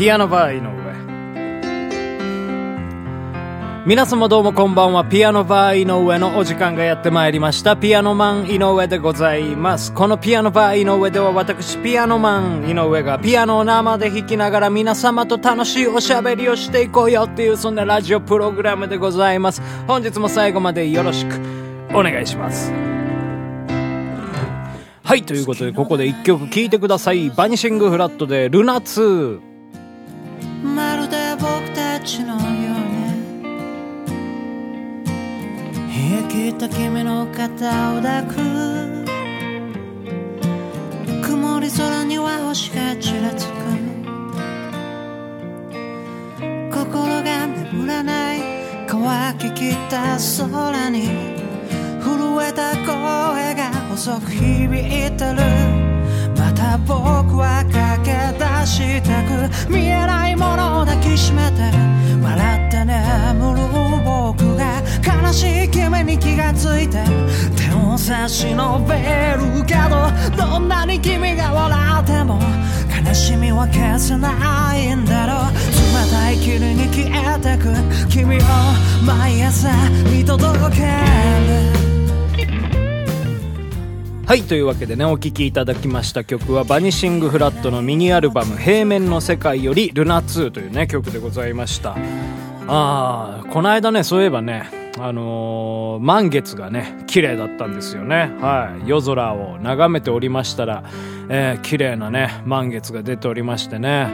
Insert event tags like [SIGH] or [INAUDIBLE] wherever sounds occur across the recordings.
ピアノバー井上皆様どうもこんばんは。ピアノバー井上のお時間がやってまいりました。ピアノマン井上でございます。このピアノバー井上では私、ピアノマン井上がピアノを生で弾きながら皆様と楽しいおしゃべりをしていこうよっていうそんなラジオプログラムでございます。本日も最後までよろしくお願いします。はい、ということでここで一曲聴いてください。バニシングフラットでルナ2。冷え切った君の肩を抱く。曇り空には星がちらつく。心が眠らない。乾ききった空に。震えた声が細く響いてる。また僕は駆け出したく。見えないものを抱きしめて笑って眠る。僕が悲しい君に気がついて手を差し伸べるけどどんなに君が笑っても悲しみは消せないんだろう。冷たい霧に消えてく君を毎朝見届ける。はい、というわけでね、お聴きいただきました曲は、バニシングフラットのミニアルバム、平面の世界より、ルナ2というね、曲でございました。あー、この間ね、そういえばね、あのー満月がね、綺麗だったんですよね。はい。夜空を眺めておりましたら、えー、綺麗なね、満月が出ておりましてね、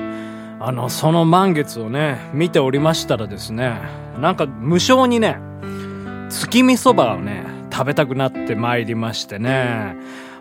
あの、その満月をね、見ておりましたらですね、なんか無性にね、月見そばをね、食べたくなってまいりましてね。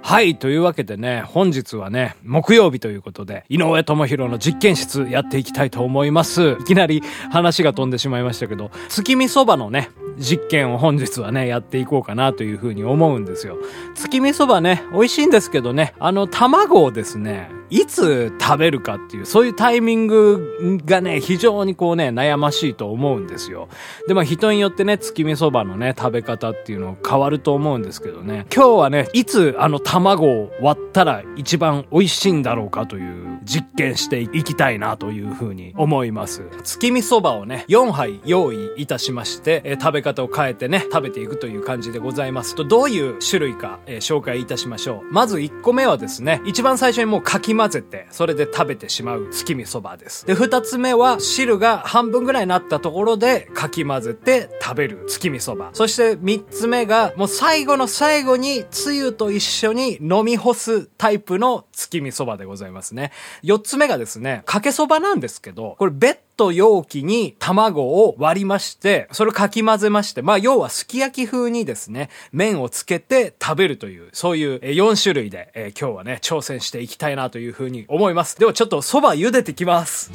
はい。というわけでね、本日はね、木曜日ということで、井上智弘の実験室やっていきたいと思います。いきなり話が飛んでしまいましたけど、月見そばのね、実験を本日はね、やっていこうかなというふうに思うんですよ。月見そばね、美味しいんですけどね、あの、卵をですね、いつ食べるかっていう、そういうタイミングがね、非常にこうね、悩ましいと思うんですよ。で、まあ人によってね、月見そばのね、食べ方っていうの変わると思うんですけどね。今日はね、いつあの卵を割ったら一番美味しいんだろうかという実験していきたいなというふうに思います。月見そばをね、4杯用意いたしまして、え食べ方を変えてね、食べていくという感じでございますと、どういう種類か、えー紹介いたしましょう。まず1個目はですね、一番最初にもうかき混ぜて、それで食べてしまう月見そばです。で、2つ目は汁が半分ぐらいになったところでかき混ぜて食べる月見そば。そして3つ目が、もう最後の最後につゆと一緒に飲み干すタイプの月見そばでございますね。4つ目がですね、かけそばなんですけど、これベッド容器に卵を割りまして、それをかき混ぜまして、まあ要はすき焼き風にですね、麺をつけて食べるという、そういう4種類で、えー今日はね、挑戦していきたいなというふうに思います。ではちょっと蕎麦茹でてきます。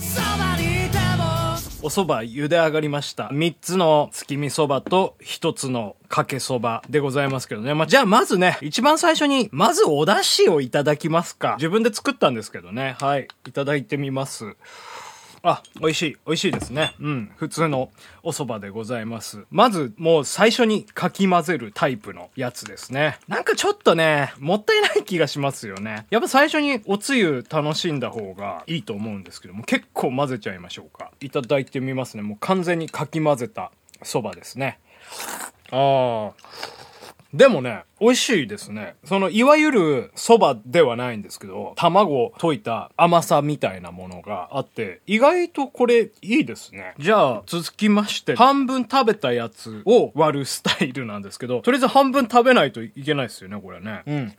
お蕎麦茹で上がりました。3つの月見蕎麦と1つのかけ蕎麦でございますけどね。まあ、じゃあまずね、一番最初に、まずお出汁をいただきますか。自分で作ったんですけどね。はい。いただいてみます。あ、美味しい。美味しいですね。うん。普通のお蕎麦でございます。まず、もう最初にかき混ぜるタイプのやつですね。なんかちょっとね、もったいない気がしますよね。やっぱ最初におつゆ楽しんだ方がいいと思うんですけども、結構混ぜちゃいましょうか。いただいてみますね。もう完全にかき混ぜた蕎麦ですね。ああ。でもね、美味しいですね。その、いわゆる蕎麦ではないんですけど、卵溶いた甘さみたいなものがあって、意外とこれいいですね。じゃあ、続きまして、半分食べたやつを割るスタイルなんですけど、とりあえず半分食べないといけないですよね、これね。うん。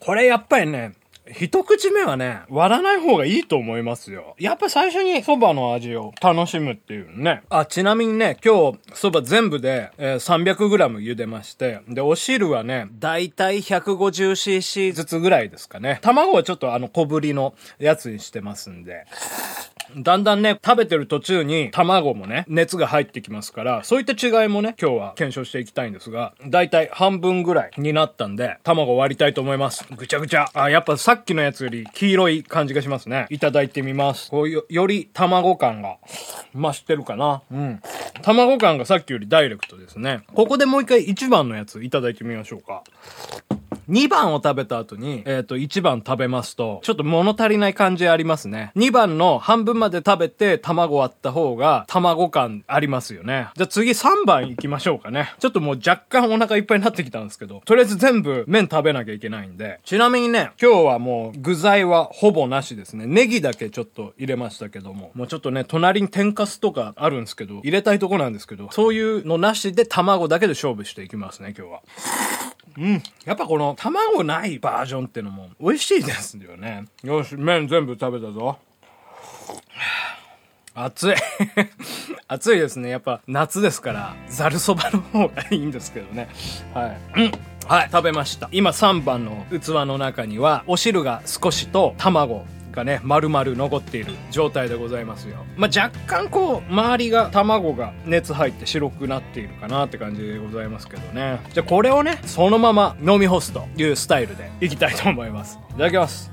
これやっぱりね、一口目はね、割らない方がいいと思いますよ。やっぱ最初に蕎麦の味を楽しむっていうね。あ、ちなみにね、今日蕎麦全部で、えー 300g 茹でまして、で、お汁はね、だいたい 150cc ずつぐらいですかね。卵はちょっとあの小ぶりのやつにしてますんで。だんだんね、食べてる途中に卵もね、熱が入ってきますから、そういった違いもね、今日は検証していきたいんですが、だいたい半分ぐらいになったんで、卵割りたいと思います。ぐちゃぐちゃ。あ、やっぱさっきのやつより黄色い感じがしますね。いただいてみます。こうよ、より卵感が [LAUGHS] 増してるかな。うん。卵感がさっきよりダイレクトですね。ここでもう一回一番のやついただいてみましょうか。2番を食べた後に、えっ、と、1番食べますと、ちょっと物足りない感じありますね。2番の半分まで食べて卵割った方が卵感ありますよね。じゃあ次3番行きましょうかね。ちょっともう若干お腹いっぱいになってきたんですけど、とりあえず全部麺食べなきゃいけないんで。ちなみにね、今日はもう具材はほぼなしですね。ネギだけちょっと入れましたけども、もうちょっとね、隣に天かすとかあるんですけど、入れたいとこなんですけど、そういうのなしで卵だけで勝負していきますね、今日は。うん。やっぱこの卵ないバージョンってのも美味しいですよね。よし、麺全部食べたぞ。熱い。[LAUGHS] 熱いですね。やっぱ夏ですから、ざるそばの方がいいんですけどね。はい。うん。はい、食べました。今3番の器の中には、お汁が少しと卵がね、丸々残っている状態でございますよ。まあ、若干こう、周りが卵が熱入って白くなっているかなって感じでございますけどね。じゃあこれをね、そのまま飲み干すというスタイルでいきたいと思います。いただきます。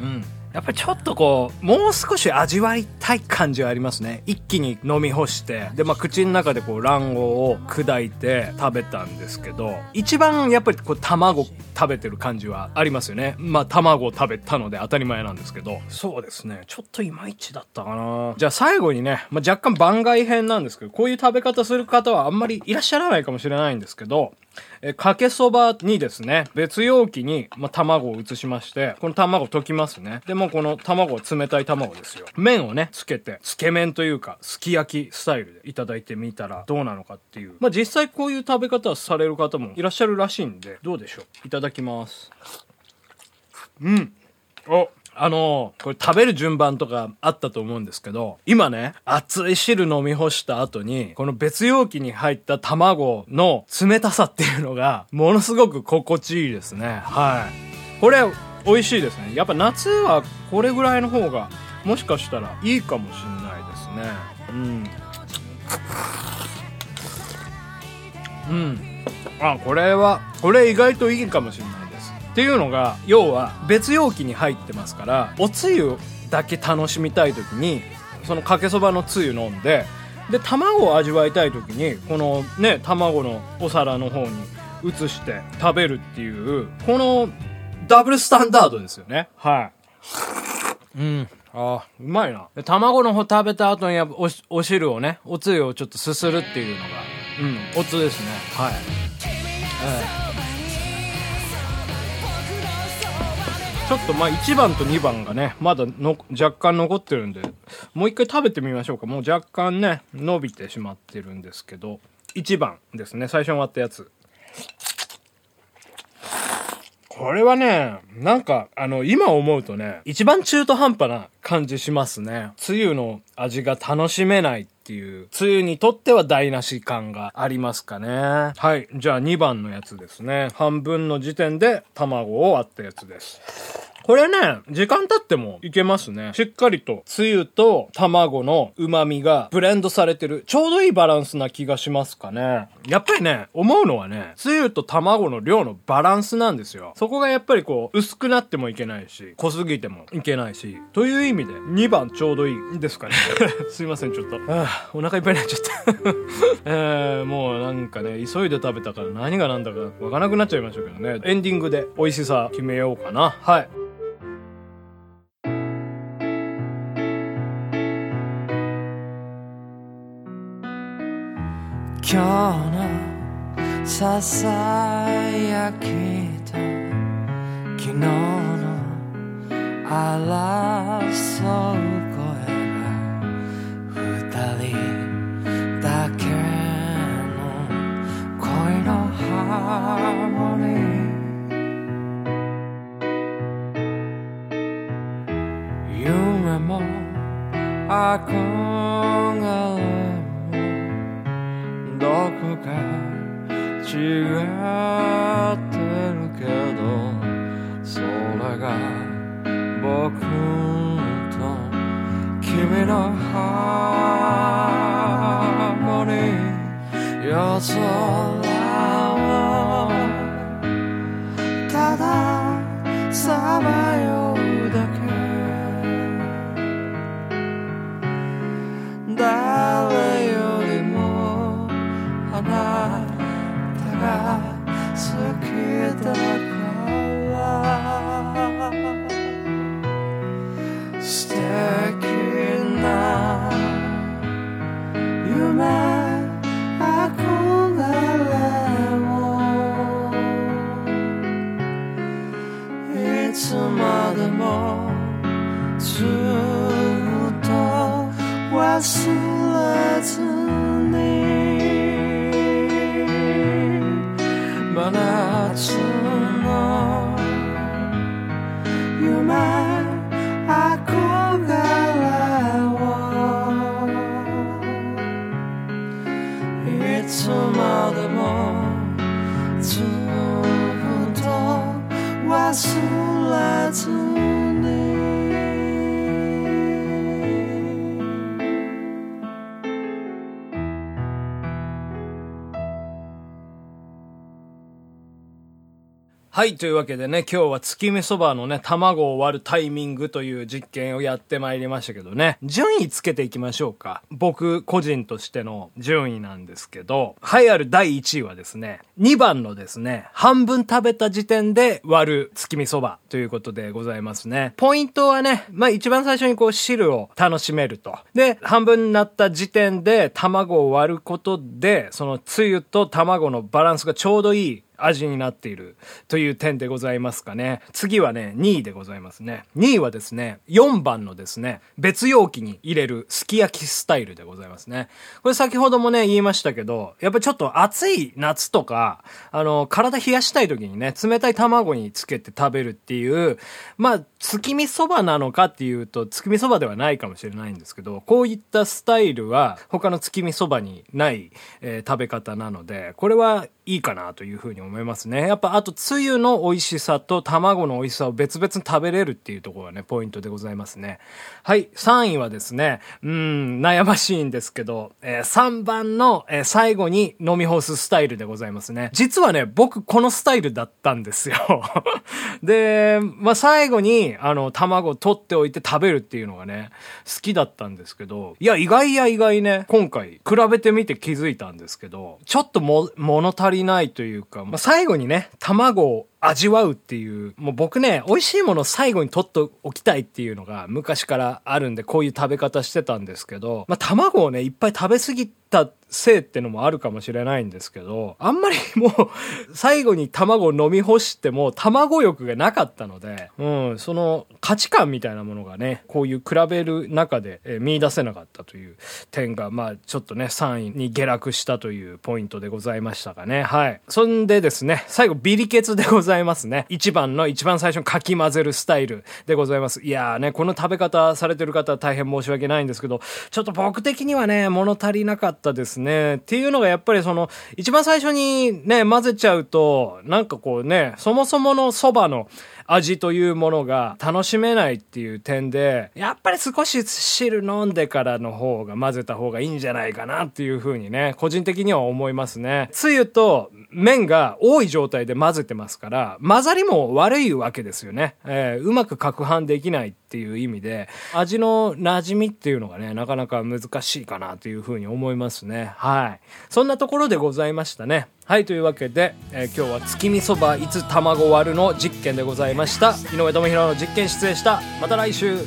うん。やっぱりちょっとこう、もう少し味わいたい感じはありますね。一気に飲み干して、で、まあ、口の中でこう、卵黄を砕いて食べたんですけど、一番やっぱりこう、卵食べてる感じはありますよね。まあ、卵を食べたので当たり前なんですけど、そうですね。ちょっといまいちだったかな。じゃあ最後にね、まあ、若干番外編なんですけど、こういう食べ方する方はあんまりいらっしゃらないかもしれないんですけど、えーかけそばにですね、別容器に、まあ、卵を移しまして、この卵溶きますね。でもこの卵は冷たい卵ですよ。麺をね、つけて、つけ麺というか、すき焼きスタイルでいただいてみたらどうなのかっていう。まあ、実際こういう食べ方をされる方もいらっしゃるらしいんで、どうでしょう？いただきます。うん。お、あのこれ食べる順番とかあったと思うんですけど、今ね、熱い汁飲み干した後に、この別容器に入った卵の冷たさっていうのが、ものすごく心地いいですね。はい。これ、美味しいですね。やっぱ夏はこれぐらいの方が、もしかしたらいいかもしれないですね。うん。うん。あ、これは、これ意外といいかもしれない。っていうのが、要は別容器に入ってますから、おつゆだけ楽しみたい時に、そのかけそばのつゆ飲んで、で、卵を味わいたい時に、このね、卵のお皿の方に移して食べるっていう、このダブルスタンダードですよね。はい。うん。ああ、うまいな。で卵の方食べた後にやおしお汁をね、おつゆをちょっとすするっていうのが、うん、おつですね。はい。ええちょっとまあ1番と2番がね、まだの若干残ってるんで、もう一回食べてみましょうか。もう若干ね、伸びてしまってるんですけど、1番ですね、最初に割ったやつ。これはね、なんか、あの、今思うとね、一番中途半端な感じしますね。つゆの味が楽しめないっていう、梅雨にとっては台無し感がありますかね。はい。じゃあ2番のやつですね。半分の時点で卵を割ったやつです。これね、時間経ってもいけますね。しっかりと、つゆと卵の旨味がブレンドされてる。ちょうどいいバランスな気がしますかね。やっぱりね、思うのはね、つゆと卵の量のバランスなんですよ。そこがやっぱりこう、薄くなってもいけないし、濃すぎてもいけないし、という意味で、2番ちょうどいいですかね。[LAUGHS] すいません、ちょっと。あお腹いっぱいになっちゃった。[LAUGHS] えー、もうなんかね、急いで食べたから何が何だかわからなくなっちゃいましたけどね。エンディングで美味しさ決めようかな。はい。今日のささやきと昨日の争う声が二人だけの恋のハーモニー夢も憧れ違ってるけどそれが僕と君のハーモニー夜空をたださまはい、というわけでね、今日は月見そばのね、卵を割るタイミングという実験をやってまいりましたけどね、順位つけていきましょうか。僕個人としての順位なんですけど、栄えある第1位はですね、2番のですね、半分食べた時点で割る月見そばということでございますね。ポイントはね、まあ一番最初にこう汁を楽しめると。で、半分になった時点で卵を割ることで、そのつゆと卵のバランスがちょうどいい味になっているという点でございますかね。次はね、2位でございますね。2位はですね、4番のですね、別容器に入れるすき焼きスタイルでございますね。これ先ほどもね、言いましたけど、やっぱちょっと暑い夏とか、あの、体冷やしたい時にね、冷たい卵につけて食べるっていう、まあ、月見そばなのかっていうと、月見そばではないかもしれないんですけど、こういったスタイルは他の月見そばにない、えー食べ方なので、これはいいかなというふうに思いますね。やっぱあと、つゆの美味しさと卵の美味しさを別々に食べれるっていうところがね、ポイントでございますね。はい、3位はですね、うん、悩ましいんですけど、えー3番の、えー最後に飲み干すスタイルでございますね。実はね、僕このスタイルだったんですよ。[LAUGHS] で、まあ、最後に、あの、卵取っておいて食べるっていうのがね、好きだったんですけど、いや、意外や意外ね、今回、比べてみて気づいたんですけど、ちょっとも、物足りないというか、まあ、最後にね、卵を味わうっていう、もう僕ね、美味しいものを最後に取っておきたいっていうのが昔からあるんで、こういう食べ方してたんですけど、まあ、卵をね、いっぱい食べ過ぎたせいってのもあるかもしれないんですけど、あんまりもう、[LAUGHS] 最後に卵を飲み干しても、卵欲がなかったので、うん、その価値観みたいなものがね、こういう比べる中で、え見出せなかったという点が、まあ、ちょっとね、3位に下落したというポイントでございましたかね。はい。そんでですね、最後、ビリケツでございますね。1番の一番最初にかき混ぜるスタイルでございます。いやーね、この食べ方されてる方は大変申し訳ないんですけど、ちょっと僕的にはね、物足りなかったですね。っていうのがやっぱりその、一番最初にね、混ぜちゃうと、なんかこうね、そもそもの蕎麦の味というものが楽しめないっていう点で、やっぱり少し汁飲んでからの方が混ぜた方がいいんじゃないかなっていうふうにね、個人的には思いますね。つゆと麺が多い状態で混ぜてますから、混ざりも悪いわけですよね。えーうまく攪拌できないっていう意味で、味の馴染みっていうのがね、なかなか難しいかなというふうに思いますね。はい。そんなところでございましたね。はい、というわけで、えー今日は月見そばいつ卵割るの実験でございました。井上智弘の実験出演した。また来週。